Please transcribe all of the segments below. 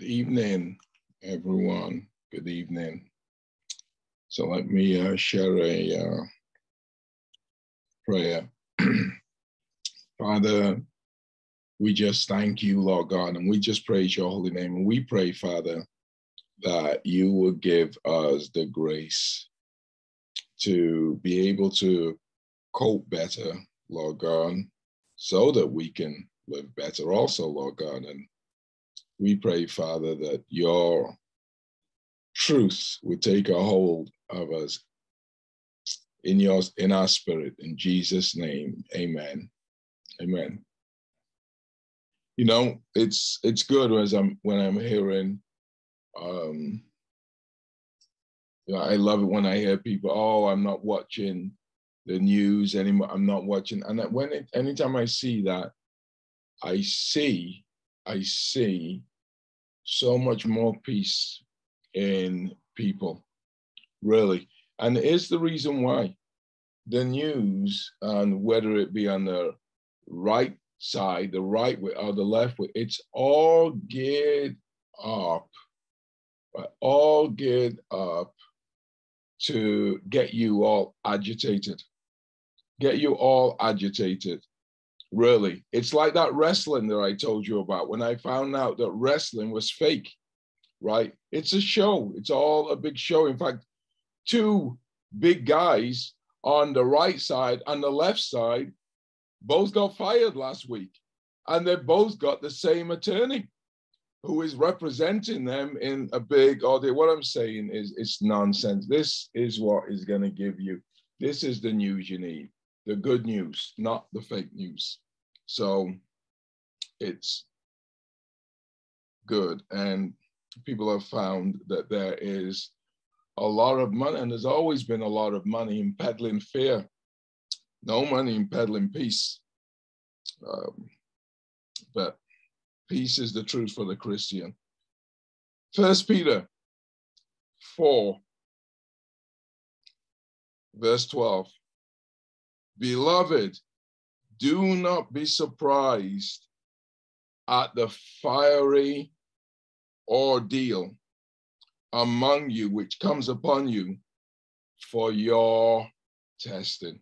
Good evening, everyone. Good evening. So let me uh, share a uh, prayer. Father, we just thank you, Lord God, and we just praise your holy name. And we pray, Father, that you will give us the grace to be able to cope better, Lord God, so that we can live better also, Lord God. And we pray, Father, that your truth would take a hold of us in your in our spirit. In Jesus' name, amen. Amen. You know, it's it's good as I'm when I'm hearing um you know, I love it when I hear people, oh, I'm not watching the news anymore. I'm not watching. And when it, anytime I see that, I see, I see so much more peace in people, really. And it's the reason why the news, and whether it be on the right side, the right way, or the left way, it's all geared up, all geared up to get you all agitated, get you all agitated. Really, it's like that wrestling that I told you about when I found out that wrestling was fake, right? It's a show, it's all a big show. In fact, two big guys on the right side and the left side both got fired last week, and they both got the same attorney who is representing them in a big audit. What I'm saying is it's nonsense. This is what is going to give you. This is the news you need, the good news, not the fake news. So it's good. And people have found that there is a lot of money, and there's always been a lot of money in peddling fear. No money in peddling peace. Um, but Peace is the truth for the Christian. First Peter 4, verse 12. Beloved, do not be surprised at the fiery ordeal among you which comes upon you for your testing.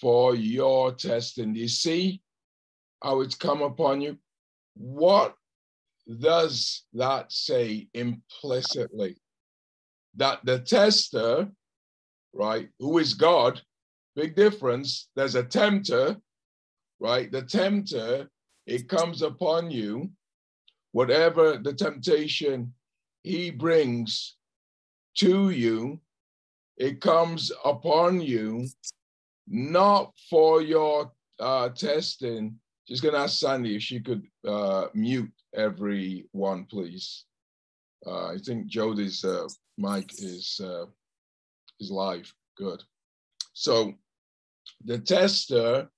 For your testing. You see, how it's come upon you. What does that say implicitly? That the tester, right, who is God, big difference. There's a tempter, right? The tempter, it comes upon you, whatever the temptation he brings to you, it comes upon you not for your uh, testing, just gonna ask Sandy if she could uh, mute everyone, please. Uh, I think Jody's uh, mic is uh, is live. Good. So the tester,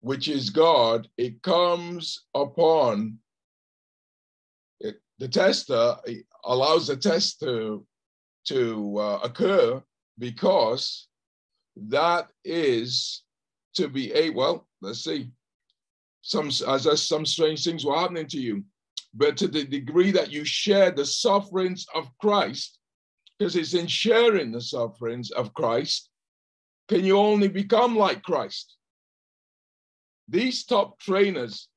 which is God, it comes upon it, the tester allows the test to to uh, occur because that is to be a well. Let's see some as I, some strange things were happening to you. But to the degree that you share the sufferings of Christ, because it's in sharing the sufferings of Christ, can you only become like Christ. These top trainers,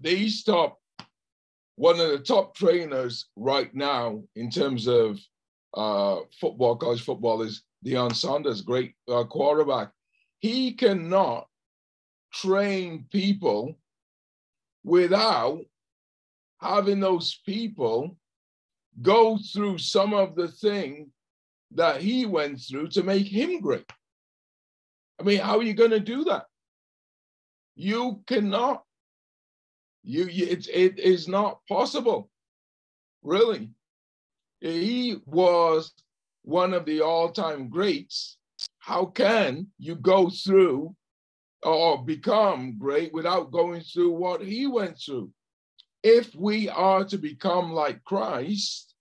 these top, one of the top trainers right now in terms of uh, football, college football is Deion Sanders, great uh, quarterback. He cannot train people without having those people go through some of the thing that he went through to make him great. I mean, how are you going to do that? You cannot. You, it, it is not possible, really. He was one of the all-time greats. How can you go through or become great without going through what he went through. If we are to become like Christ,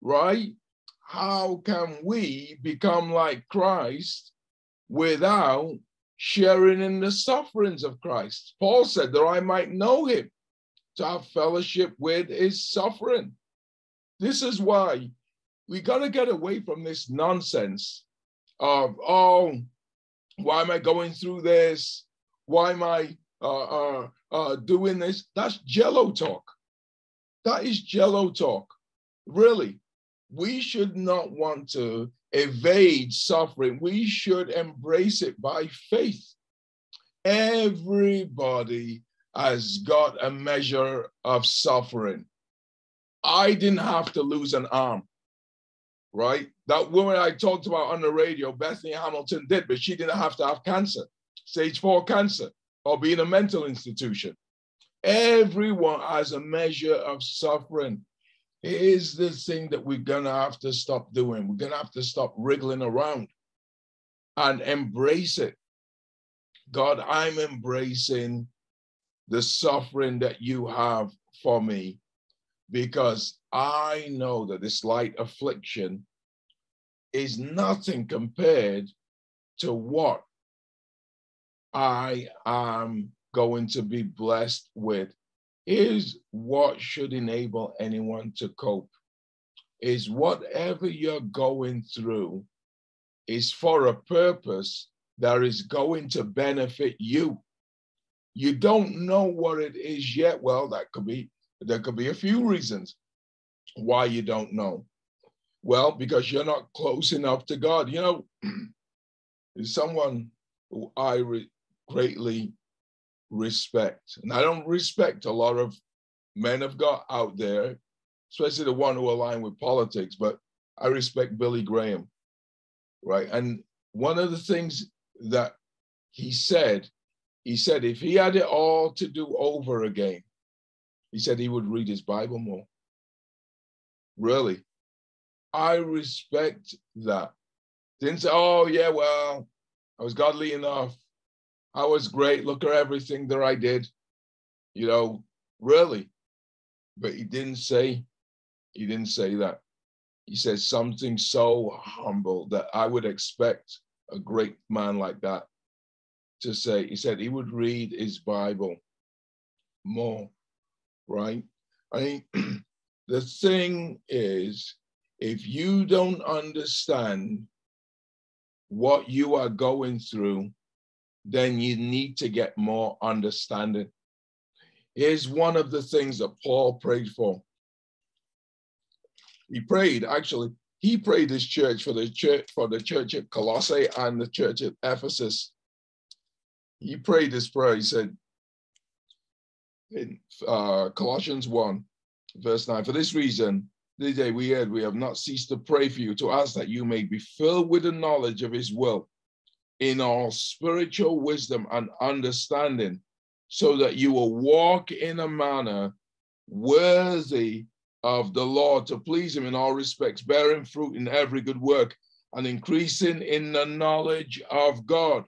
right, how can we become like Christ without sharing in the sufferings of Christ? Paul said that I might know him to have fellowship with his suffering. This is why we got to get away from this nonsense of, oh, why am I going through this? Why am I uh, uh, uh, doing this? That's jello talk. That is jello talk. Really, we should not want to evade suffering. We should embrace it by faith. Everybody has got a measure of suffering. I didn't have to lose an arm, right? That woman I talked about on the radio, Bethany Hamilton, did, but she didn't have to have cancer, stage four cancer, or be in a mental institution. Everyone has a measure of suffering. Here's the thing that we're going to have to stop doing. We're going to have to stop wriggling around and embrace it. God, I'm embracing the suffering that you have for me because I know that this light affliction is nothing compared to what I am going to be blessed with is what should enable anyone to cope. Is whatever you're going through is for a purpose that is going to benefit you. You don't know what it is yet. Well that could be there could be a few reasons why you don't know. Well because you're not close enough to god. You know someone who i re- greatly respect. And I don't respect a lot of men of God out there, especially the one who align with politics, but I respect Billy Graham, right? And one of the things that he said, he said if he had it all to do over again, he said he would read his Bible more. Really. I respect that. Didn't say, oh, yeah, well, I was godly enough. I was great. Look at everything that I did. You know, really. But he didn't say, he didn't say that. He said something so humble that I would expect a great man like that to say. He said he would read his Bible more, right? I mean, the thing is, if you don't understand what you are going through, then you need to get more understanding. Here's one of the things that Paul prayed for. He prayed, actually, he prayed his church for the church for the church at Colossae and the church at Ephesus. He prayed this prayer. He said in uh, Colossians 1, verse 9, for this reason, this day we heard we have not ceased to pray for you, to ask that you may be filled with the knowledge of his will in all spiritual wisdom and understanding, so that you will walk in a manner worthy of the Lord to please him in all respects, bearing fruit in every good work and increasing in the knowledge of God,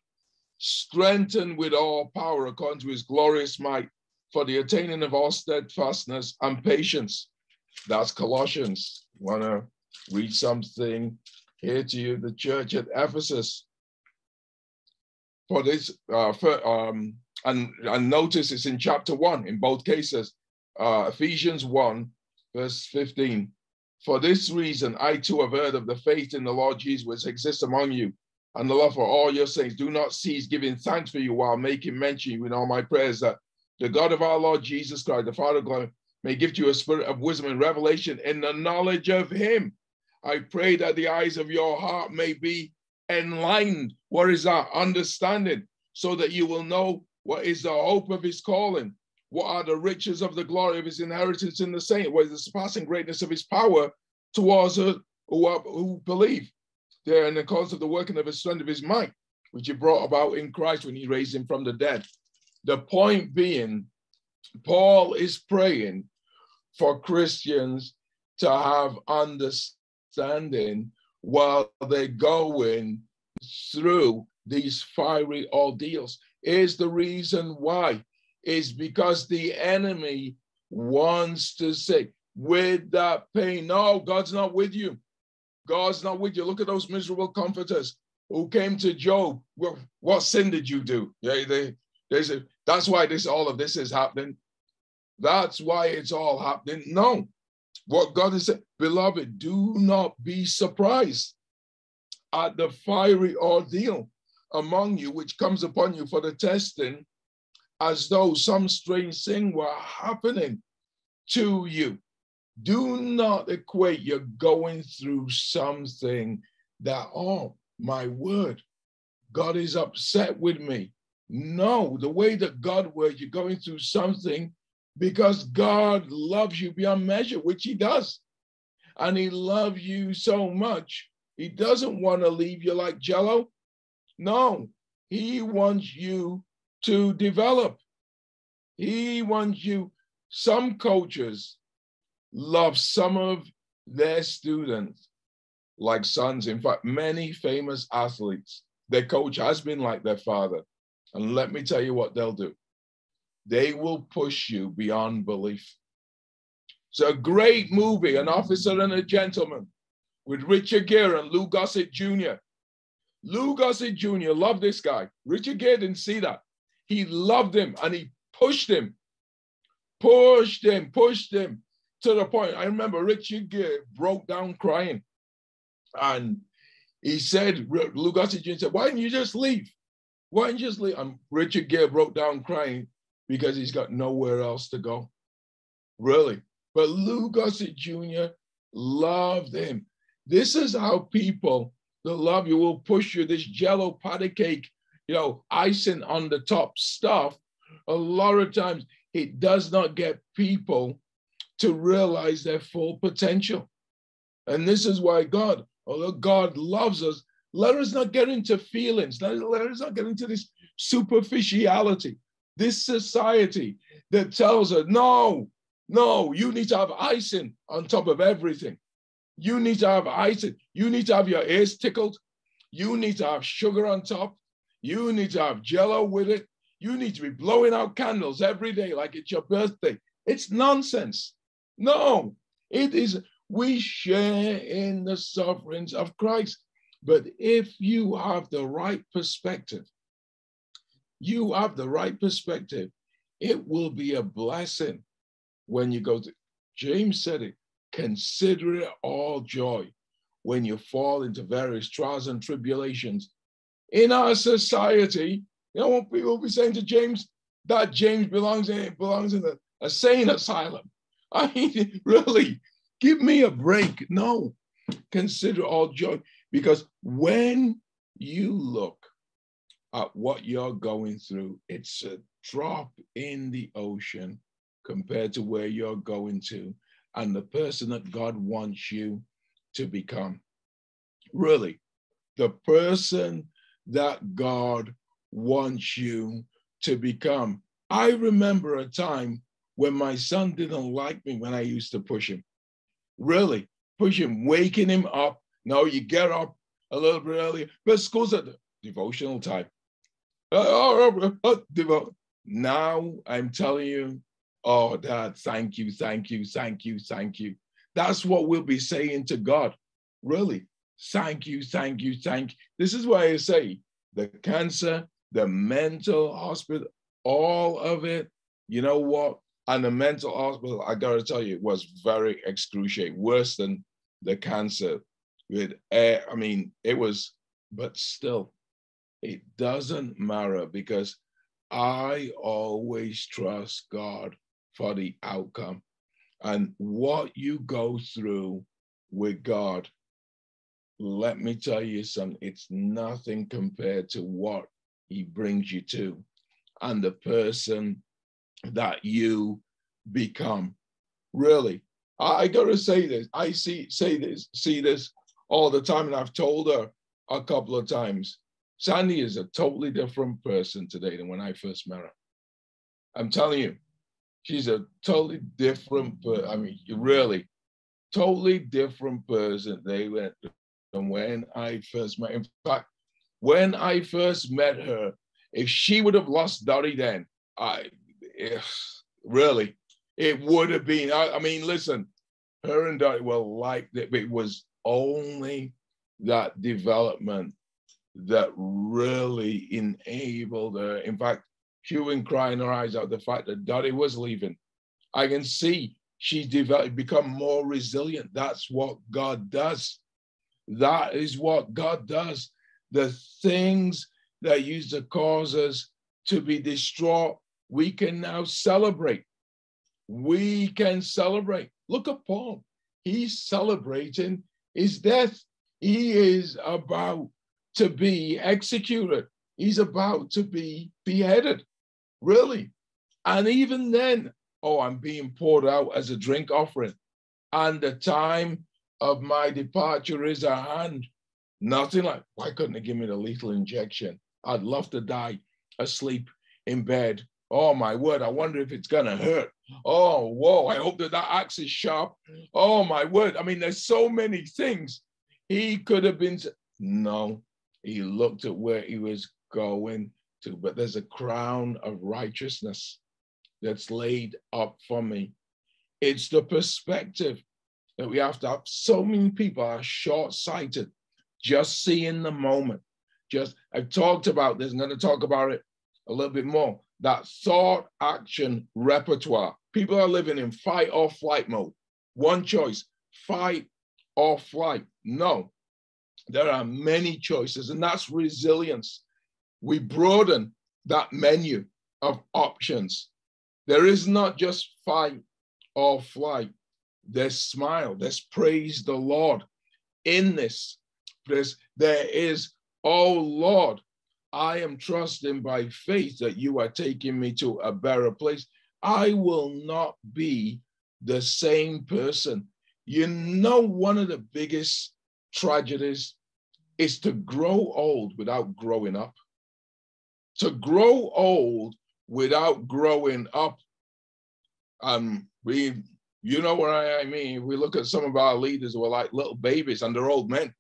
strengthened with all power according to his glorious might for the attaining of all steadfastness and patience. That's Colossians. Want to read something here to you, the church at Ephesus for this, uh, for, um, and, and notice it's in chapter one in both cases, uh, Ephesians 1, verse 15. For this reason, I too have heard of the faith in the Lord Jesus which exists among you, and the love for all your saints. Do not cease giving thanks for you while making mention in all my prayers that the God of our Lord Jesus Christ, the Father of glory, may give to you a spirit of wisdom and revelation in the knowledge of Him. I pray that the eyes of your heart may be enlightened. What is that? Understanding, so that you will know what is the hope of his calling, what are the riches of the glory of his inheritance in the saint, what is the surpassing greatness of his power towards who, who believe. There, in the course of the working of his strength of his might, which he brought about in Christ when he raised him from the dead. The point being, Paul is praying for Christians to have understanding while they're going through these fiery ordeals. Is the reason why is because the enemy wants to say, with that pain, no, God's not with you. God's not with you. Look at those miserable comforters who came to Job. Well, what sin did you do? Yeah, they, they said, that's why this all of this is happening. That's why it's all happening. No. What God is saying, beloved, do not be surprised at the fiery ordeal among you, which comes upon you for the testing, as though some strange thing were happening to you. Do not equate you're going through something that, oh, my word, God is upset with me. No, the way that God works, you're going through something because God loves you beyond measure, which He does. And He loves you so much, He doesn't want to leave you like jello. No, He wants you to develop. He wants you. Some coaches love some of their students like sons. In fact, many famous athletes, their coach has been like their father. And let me tell you what they'll do they will push you beyond belief. It's a great movie, An Officer and a Gentleman, with Richard Gere and Lou Gossett Jr. Lou Gossett Jr. loved this guy. Richard Gere didn't see that. He loved him and he pushed him, pushed him, pushed him to the point. I remember Richard Gere broke down crying. And he said, Lou Gossett Jr. said, Why didn't you just leave? Why didn't you just leave? And Richard Gere broke down crying because he's got nowhere else to go. Really. But Lou Gossett Jr. loved him. This is how people that love you will push you this jello patty cake, you know, icing on the top stuff. A lot of times it does not get people to realize their full potential. And this is why God, although God loves us, let us not get into feelings. Let, let us not get into this superficiality this society that tells us, no, no, you need to have icing on top of everything. You need to have icing. You need to have your ears tickled. You need to have sugar on top. You need to have jello with it. You need to be blowing out candles every day like it's your birthday. It's nonsense. No, it is. We share in the sufferings of Christ. But if you have the right perspective, you have the right perspective, it will be a blessing when you go to. James said it consider it all joy when you fall into various trials and tribulations. In our society, you know what people will be saying to James? That James belongs in belongs in a, a sane asylum. I mean, really, give me a break. No, consider all joy because when you look at what you're going through, it's a drop in the ocean compared to where you're going to and the person that God wants you to become. Really, the person that God wants you to become. I remember a time when my son didn't like me when I used to push him. Really, push him, waking him up. No, you get up a little bit earlier, but school's the devotional time. Uh, oh, oh, oh, oh now I'm telling you, oh, Dad, thank you, thank you, thank you, thank you. That's what we'll be saying to God. Really, thank you, thank you, thank you. This is why I say the cancer, the mental hospital, all of it, you know what? And the mental hospital, I gotta tell you, was very excruciating, worse than the cancer. With, I mean, it was, but still, it doesn't matter because I always trust God for the outcome. And what you go through with God, let me tell you something, it's nothing compared to what He brings you to and the person that you become. Really, I gotta say this. I see say this, see this all the time, and I've told her a couple of times. Sandy is a totally different person today than when I first met her. I'm telling you, she's a totally different, I mean, really, totally different person they went than when I first met. In fact, when I first met her, if she would have lost Dottie then, I really, it would have been. I, I mean, listen, her and Dottie were like that. It was only that development that really enabled her. In fact, she was crying her eyes out the fact that daddy was leaving. I can see she's developed, become more resilient. That's what God does. That is what God does. The things that used to cause us to be distraught, we can now celebrate. We can celebrate. Look at Paul. He's celebrating his death. He is about to be executed. He's about to be beheaded. Really. And even then, oh, I'm being poured out as a drink offering. And the time of my departure is at hand. Nothing like, why couldn't they give me the lethal injection? I'd love to die asleep in bed. Oh my word, I wonder if it's gonna hurt. Oh, whoa, I hope that that axe is sharp. Oh my word. I mean, there's so many things. He could have been, no, he looked at where he was going to, but there's a crown of righteousness that's laid up for me. It's the perspective that we have to have. So many people are short sighted, just seeing the moment. Just, I've talked about this, I'm going to talk about it a little bit more. That thought action repertoire. People are living in fight or flight mode. One choice fight or flight. No, there are many choices, and that's resilience. We broaden that menu of options. There is not just fight or flight. There's smile. There's praise the Lord. In this, there's, there is, oh Lord, I am trusting by faith that you are taking me to a better place. I will not be the same person. You know, one of the biggest tragedies is to grow old without growing up. To grow old without growing up. Um, we, you know what I mean? We look at some of our leaders who are like little babies and they're old men.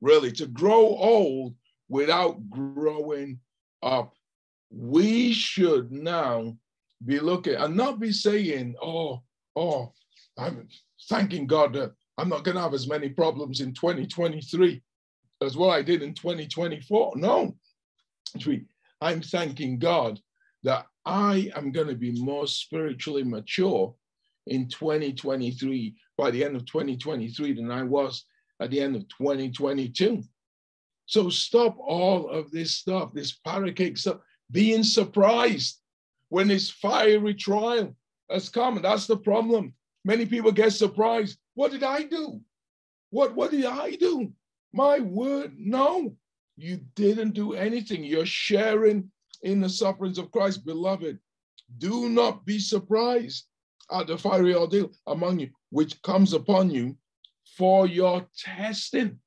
Really, to grow old without growing up. We should now be looking and not be saying, oh, oh, I'm thanking God that I'm not going to have as many problems in 2023 as what I did in 2024. No, I'm thanking God that I am going to be more spiritually mature in 2023 by the end of 2023 than I was at the end of 2022. So stop all of this stuff, this paracake stuff, being surprised when this fiery trial has come. That's the problem. Many people get surprised. What did I do? What, what did I do? My word, no, you didn't do anything. You're sharing in the sufferings of Christ, beloved. Do not be surprised at the fiery ordeal among you, which comes upon you for your testing.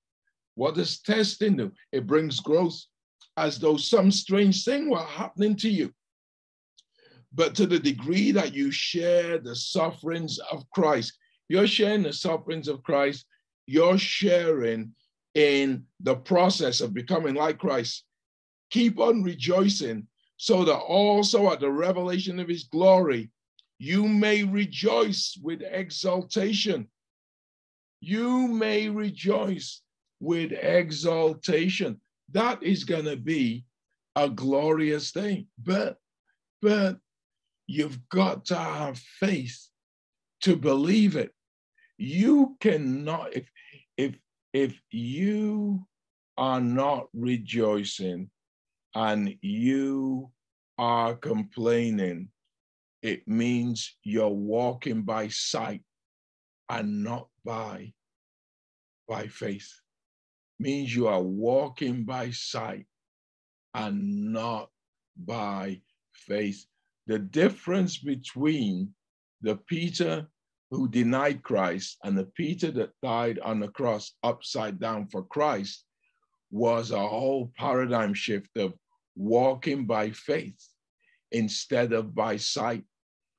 What does testing do? It brings growth as though some strange thing were happening to you. But to the degree that you share the sufferings of Christ, you're sharing the sufferings of Christ, you're sharing in the process of becoming like Christ. Keep on rejoicing so that also at the revelation of his glory, you may rejoice with exaltation. You may rejoice with exaltation. That is going to be a glorious thing. But, but you've got to have faith to believe it. You cannot, if, if, you are not rejoicing and you are complaining, it means you're walking by sight and not by by faith means you are walking by sight and not by faith. The difference between the Peter who denied Christ and the Peter that died on the cross upside down for Christ was a whole paradigm shift of walking by faith instead of by sight,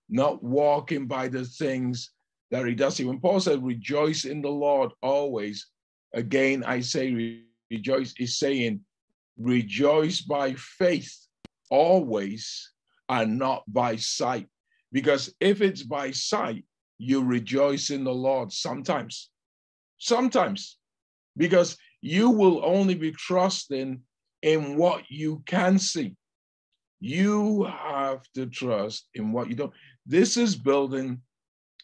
not walking by the things that he does. See, when Paul said, rejoice in the Lord always, Again, I say rejoice is saying rejoice by faith always and not by sight. Because if it's by sight, you rejoice in the Lord sometimes. Sometimes. Because you will only be trusting in what you can see. You have to trust in what you don't. This is building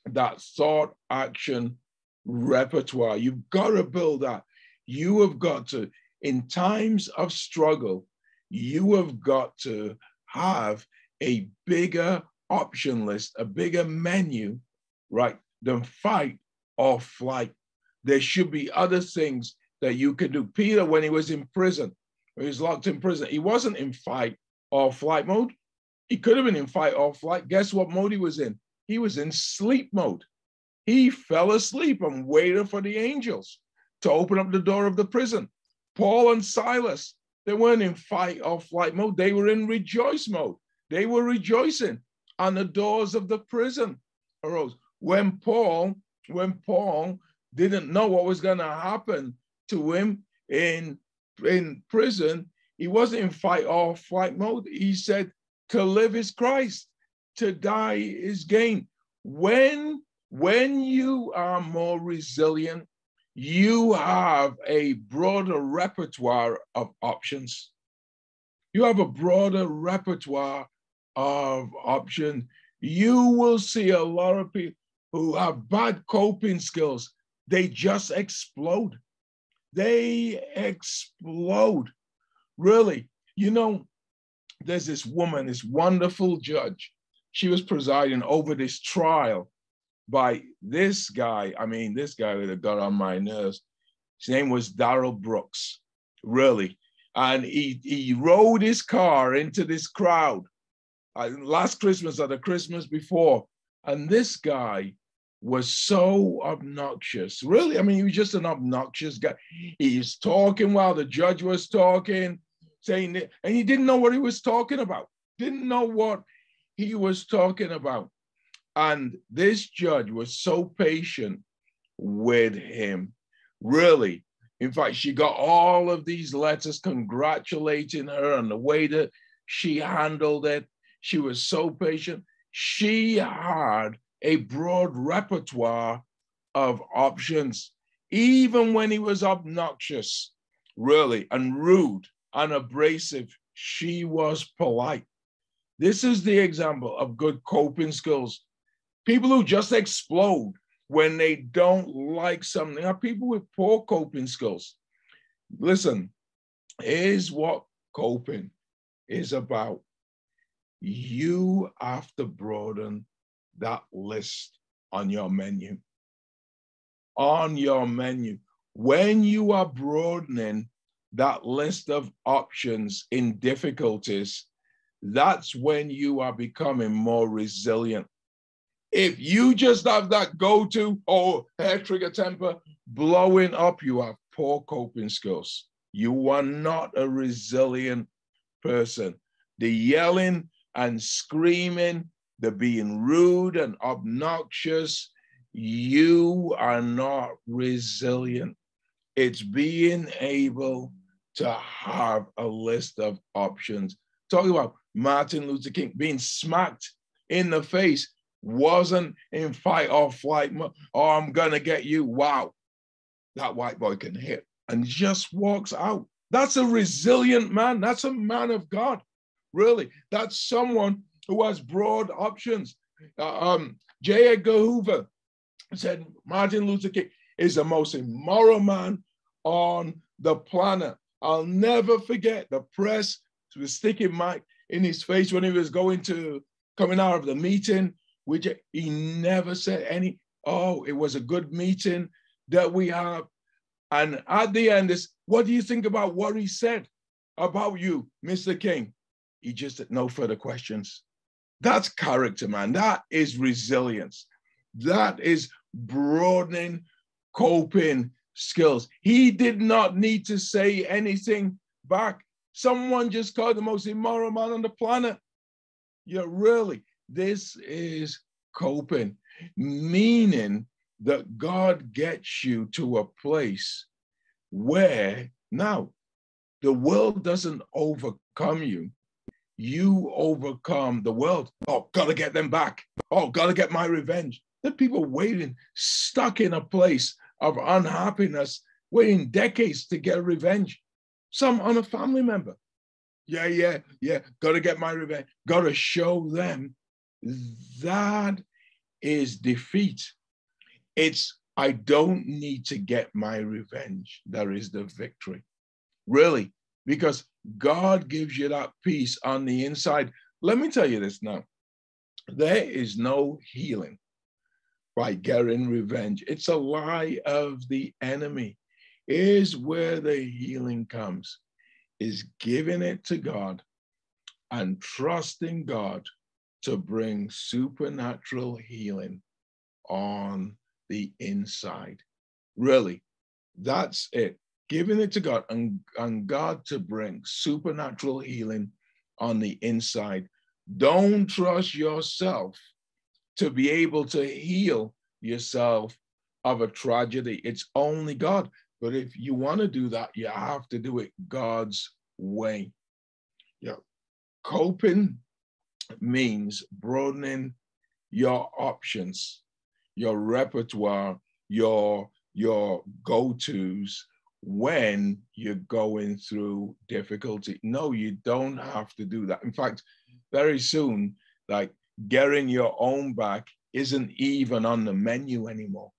that thought action repertoire. You've got to build that. You have got to, in times of struggle, you have got to have a bigger option list, a bigger menu, right, than fight or flight. There should be other things that you can do. Peter, when he was in prison, he was locked in prison, he wasn't in fight or flight mode. He could have been in fight or flight. Guess what mode he was in? He was in sleep mode. He fell asleep and waited for the angels to open up the door of the prison. Paul and Silas, they weren't in fight or flight mode. They were in rejoice mode. They were rejoicing and the doors of the prison arose. When Paul, when Paul didn't know what was going to happen to him in, in prison, he wasn't in fight or flight mode. He said, to live is Christ, to die is gain. When, when you are more resilient, you have a broader repertoire of options. You have a broader repertoire of options. You will see a lot of people who have bad coping skills. They just explode. They explode Really, you know, there's this woman, this wonderful judge. She was presiding over this trial by this guy. I mean, this guy that got on my nerves. His name was Darrell Brooks, really. And he, he rode his car into this crowd uh, last Christmas or the Christmas before. And this guy was so obnoxious. Really, I mean, he was just an obnoxious guy. He's talking while the judge was talking saying and he didn't know what he was talking about, didn't know what he was talking about. And this judge was so patient with him, really. In fact, she got all of these letters congratulating her on the way that she handled it. She was so patient. She had a broad repertoire of options, even when he was obnoxious, really, and rude unabrasive. She was polite. This is the example of good coping skills. People who just explode when they don't like something are people with poor coping skills. Listen, here's what coping is about. You have to broaden that list on your menu. On your menu. When you are broadening that list of options in difficulties, that's when you are becoming more resilient. If you just have that go to, oh, hair trigger temper, blowing up, you have poor coping skills. You are not a resilient person. The yelling and screaming, they're being rude and obnoxious, you are not resilient. It's being able to have a list of options. Talking about Martin Luther King being smacked in the face wasn't in fight or flight, oh, I'm gonna get you. Wow, that white boy can hit and just walks out. That's a resilient man. That's a man of God, really. That's someone who has broad options. Uh, um, J. Edgar Hoover said Martin Luther King is the most immoral man on the planet. I'll never forget the press was sticking mic in his face when he was going to coming out of the meeting, which he never said any, oh, it was a good meeting that we have. And at the end is, what do you think about what he said about you, Mr. King? He just said, no further questions. That's character, man. That is resilience. That is broadening, coping, skills. He did not need to say anything back. Someone just called the most immoral man on the planet. Yeah, really, this is coping, meaning that God gets you to a place where now the world doesn't overcome you. You overcome the world. Oh, gotta get them back. Oh, gotta get my revenge. Are people waiting, stuck in a place of unhappiness, waiting decades to get revenge, some on a family member. yeah, yeah, yeah, got to get my revenge, got to show them. That is defeat. It's, I don't need to get my revenge. There is the victory. Really, because God gives you that peace on the inside. Let me tell you this now there is no healing by getting revenge. It's a lie of the enemy. Is where the healing comes, is giving it to God and trusting God to bring supernatural healing on the inside. Really, that's it. Giving it to God and, and God to bring supernatural healing on the inside. Don't trust yourself to be able to heal yourself of a tragedy. It's only God. But if you want to do that, you have to do it God's way. Yeah. Coping means broadening your options, your repertoire, your your go-tos when you're going through difficulty. No, you don't have to do that. In fact, very soon, like getting your own back isn't even on the menu anymore.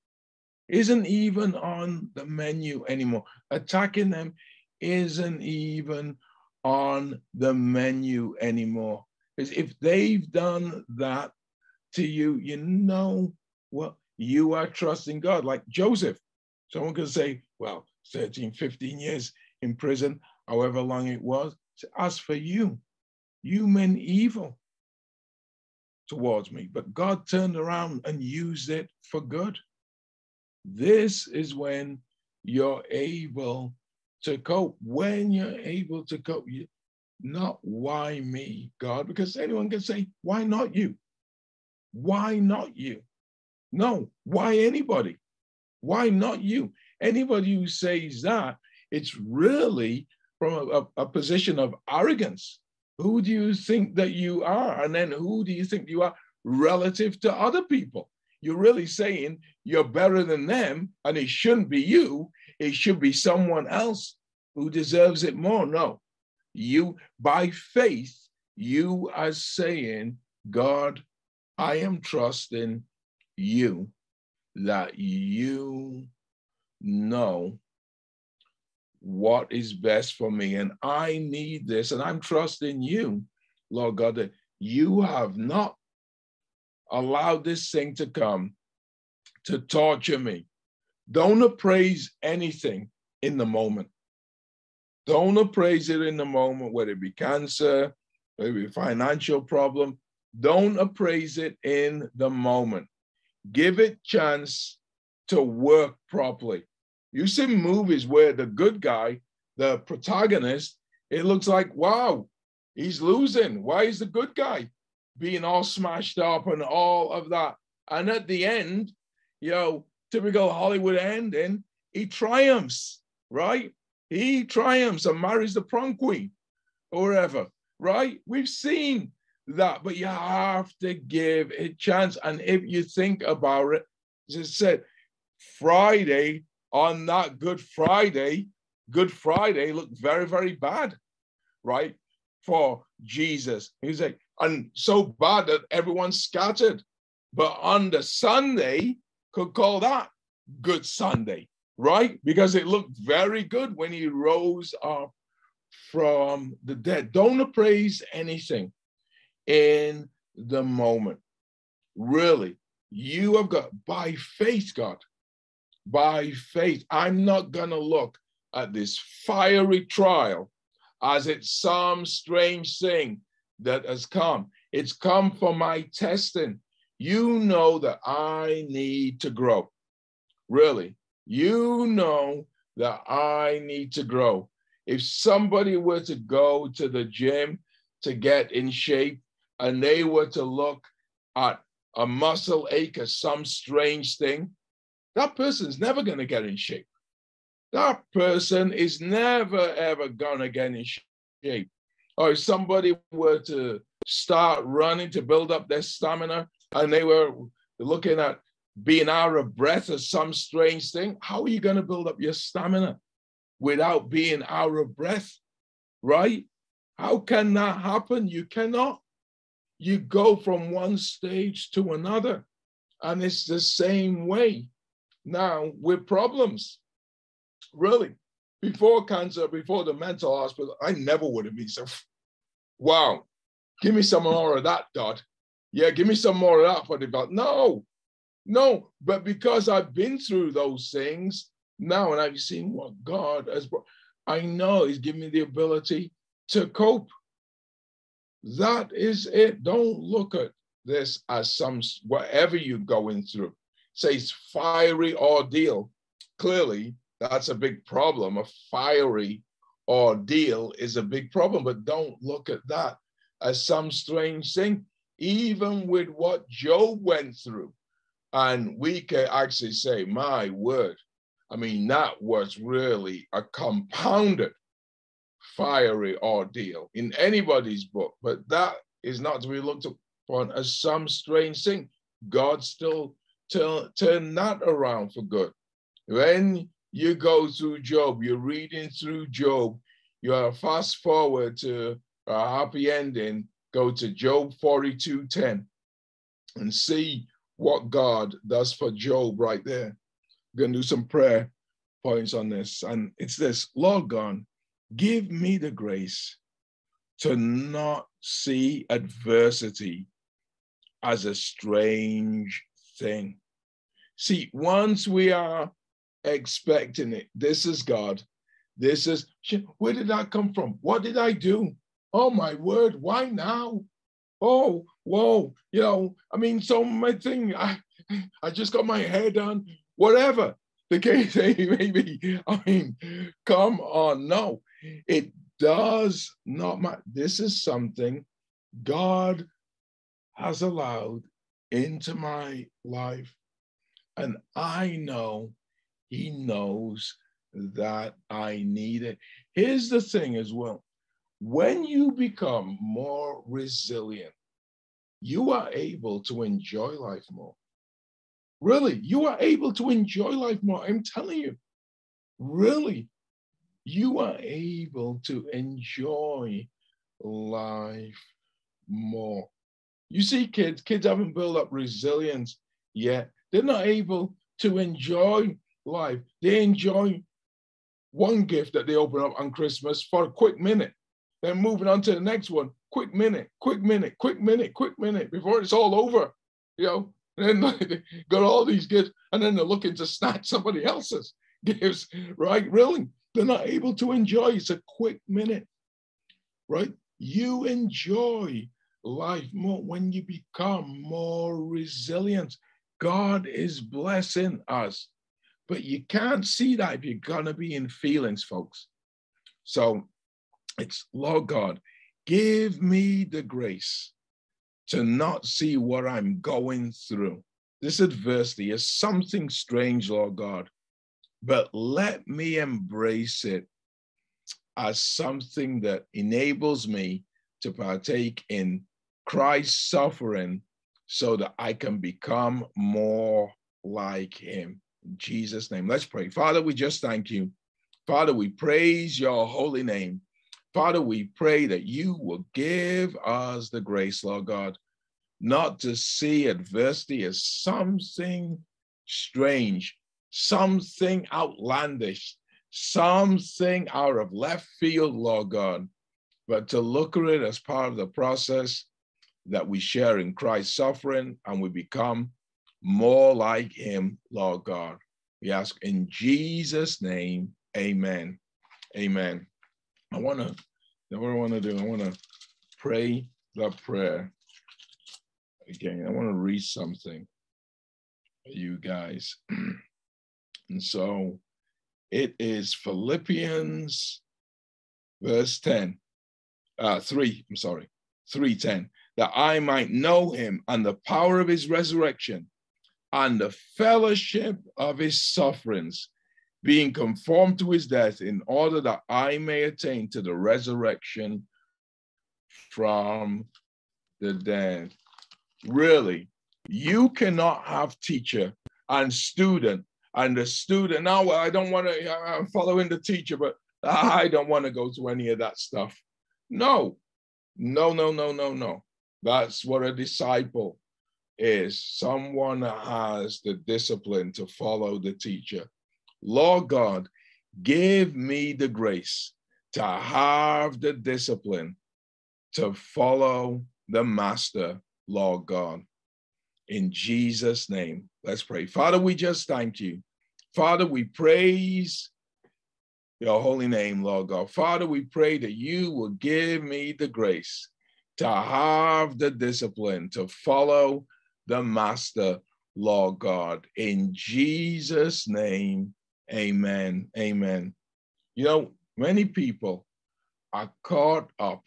Isn't even on the menu anymore. Attacking them isn't even on the menu anymore. Because if they've done that to you, you know well, You are trusting God. Like Joseph, someone could say, well, 13, 15 years in prison, however long it was. As for you, you meant evil towards me, but God turned around and used it for good. This is when you're able to cope. When you're able to cope, you, not why me, God, because anyone can say, why not you? Why not you? No, why anybody? Why not you? Anybody who says that, it's really from a, a, position of arrogance. Who do you think that you are? And then who do you think you are relative to other people? You're really saying you're better than them, and it shouldn't be you. It should be someone else who deserves it more. No, you, by faith, you are saying, God, I am trusting you that you know what is best for me. And I need this. And I'm trusting you, Lord God, that you have not allowed this thing to come to torture me. Don't appraise anything in the moment. Don't appraise it in the moment, whether it be cancer, whether it be financial problem. Don't appraise it in the moment. Give it chance to work properly. You see movies where the good guy, the protagonist, it looks like, wow, he's losing. Why is the good guy being all smashed up and all of that? And at the end, you know, typical Hollywood ending, he triumphs, right? He triumphs and marries the prom queen or whatever, right? We've seen that, but you have to give it a chance. And if you think about it, as I said, Friday on that Good Friday, Good Friday looked very, very bad, right? For Jesus. He's like, and so bad that everyone scattered. But on the Sunday, could call that Good Sunday, right? Because it looked very good when he rose up from the dead. Don't appraise anything in the moment. Really, you have got by faith, God, by faith. I'm not going to look at this fiery trial as it's some strange thing that has come. It's come for my testing. You know that I need to grow. Really, you know that I need to grow. If somebody were to go to the gym to get in shape and they were to look at a muscle ache as some strange thing, that person's never going to get in shape. That person is never, ever going to get in shape. Or if somebody were to start running to build up their stamina and they were looking at being out of breath or some strange thing, how are you going to build up your stamina without being out of breath? Right? How can that happen? You cannot. You go from one stage to another, and it's the same way now with problems. Really, before cancer, before the mental hospital, I never would have been so, wow, give me some more of that, God. Yeah, give me some more of that for the. No, no, but because I've been through those things now and I've seen what God has brought, I know He's given me the ability to cope. That is it. Don't look at this as some whatever you're going through. Say it's fiery ordeal. Clearly, that's a big problem. A fiery ordeal is a big problem, but don't look at that as some strange thing. Even with what Job went through, and we can actually say, my word, I mean, that was really a compounded fiery ordeal in anybody's book, but that is not to be looked upon as some strange thing. God still turn, turn that around for good. When you go through Job, you're reading through Job, you are fast forward to a happy ending, go to Job 42 10 and see what God does for Job right there. We're going to do some prayer points on this. And it's this Lord God, give me the grace to not see adversity as a strange thing. See, once we are expecting it, this is God. This is, where did that come from? What did I do? Oh my word, why now? Oh, whoa, you know, I mean, so my thing, I, I just got my hair done, whatever the case may be. I mean, come on, no, it does not matter. This is something God has allowed into my life. And I know He knows that I need it. Here's the thing as well when you become more resilient, you are able to enjoy life more. Really, you are able to enjoy life more. I'm telling you, really, you are able to enjoy life more. You see, kids, kids haven't built up resilience yet. They're not able to enjoy life. They enjoy one gift that they open up on Christmas for a quick minute. Then moving on to the next one, quick minute, quick minute, quick minute, quick minute before it's all over. You know, and then they got all these gifts, and then they're looking to snatch somebody else's gifts, right? Really, they're not able to enjoy. It's a quick minute, right? You enjoy life more when you become more resilient. God is blessing us, but you can't see that if you're gonna be in feelings, folks. So it's Lord God, give me the grace to not see what I'm going through. This adversity is something strange, Lord God, but let me embrace it as something that enables me to partake in Christ's suffering so that I can become more like him. In Jesus' name, let's pray. Father, we just thank you. Father, we praise your holy name. Father, we pray that you will give us the grace, Lord God, not to see adversity as something strange, something outlandish, something out of left field, Lord God, but to look at it as part of the process that we share in Christ's suffering and we become more like him, Lord God. We ask in Jesus' name, amen. Amen. I want to, what I want to do, I want to pray the prayer again. I want to read something for you guys. and so it is Philippians verse 10, uh, 3, I'm sorry, 310, that I might know him and the power of his resurrection and the fellowship of his sufferings being conformed to his death, in order that I may attain to the resurrection from the dead. Really, you cannot have teacher and student, and the student. Now, I don't want to. I'm following the teacher, but I don't want to go to any of that stuff. No, no, no, no, no, no. That's what a disciple is someone has the discipline to follow the teacher. Lord God, give me the grace to have the discipline to follow the master, Lord God. In Jesus' name, let's pray. Father, we just thank you. Father, we praise your holy name, Lord God. Father, we pray that you will give me the grace to have the discipline to follow the Master, law God. In Jesus' name, amen. Amen. You know, many people are caught up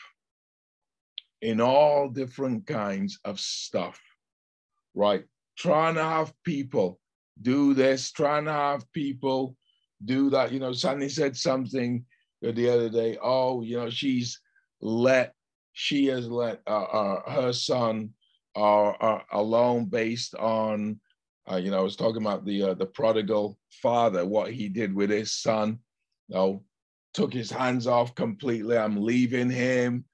in all different kinds of stuff, right? Trying to have people do this, trying to have people do that. You know, Sandy said something the other day. Oh, you know, she's let, she has let uh, uh, her son are alone based on, uh, you know, I was talking about the uh, the prodigal father, what he did with his son. You know, took his hands off completely. I'm leaving him.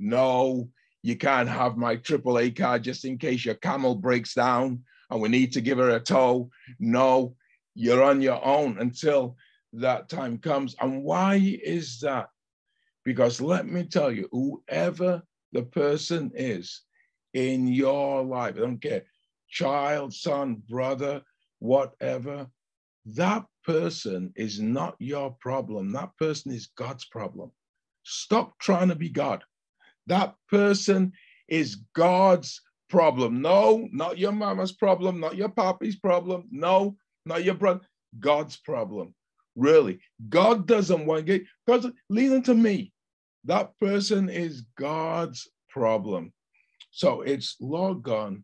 No, you can't have my AAA card just in case your camel breaks down and we need to give her a tow. No, you're on your own until that time comes. And why is that? Because let me tell you, whoever the person is, in your life. I don't care, child, son, brother, whatever. That person is not your problem. That person is God's problem. Stop trying to be God. That person is God's problem. No, not your mama's problem, not your papa's problem. No, not your brother. God's problem. Really. God doesn't want to get, listen to me. That person is God's problem. So it's, Lord God,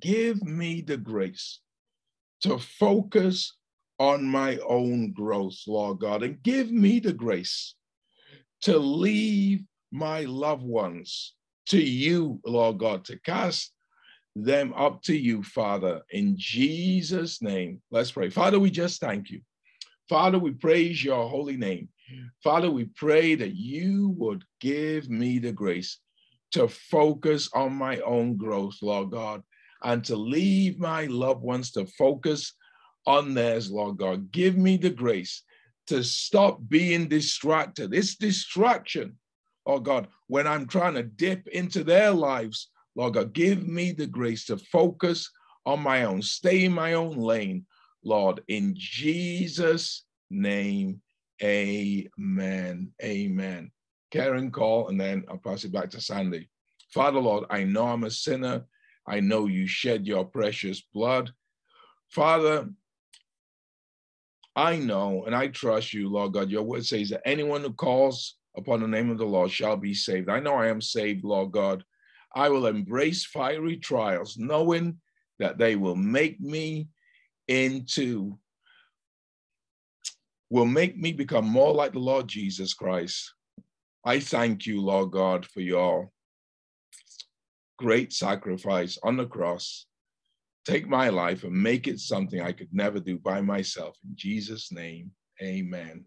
give me the grace to focus on my own growth, Lord God, and give me the grace to leave my loved ones to you, Lord God, to cast them up to you, Father, in Jesus' name. Let's pray. Father, we just thank you. Father, we praise your holy name. Father, we pray that you would give me the grace to focus on my own growth, Lord God, and to leave my loved ones to focus on theirs, Lord God. Give me the grace to stop being distracted. It's distraction, oh God, when I'm trying to dip into their lives, Lord God. Give me the grace to focus on my own, stay in my own lane, Lord, in Jesus' name. Amen. Amen. Karen call, and then I'll pass it back to Sandy. Father, Lord, I know I'm a sinner. I know you shed your precious blood. Father, I know and I trust you, Lord God. Your word says that anyone who calls upon the name of the Lord shall be saved. I know I am saved, Lord God. I will embrace fiery trials, knowing that they will make me into, will make me become more like the Lord Jesus Christ. I thank you, Lord God, for your great sacrifice on the cross. Take my life and make it something I could never do by myself. In Jesus' name, amen.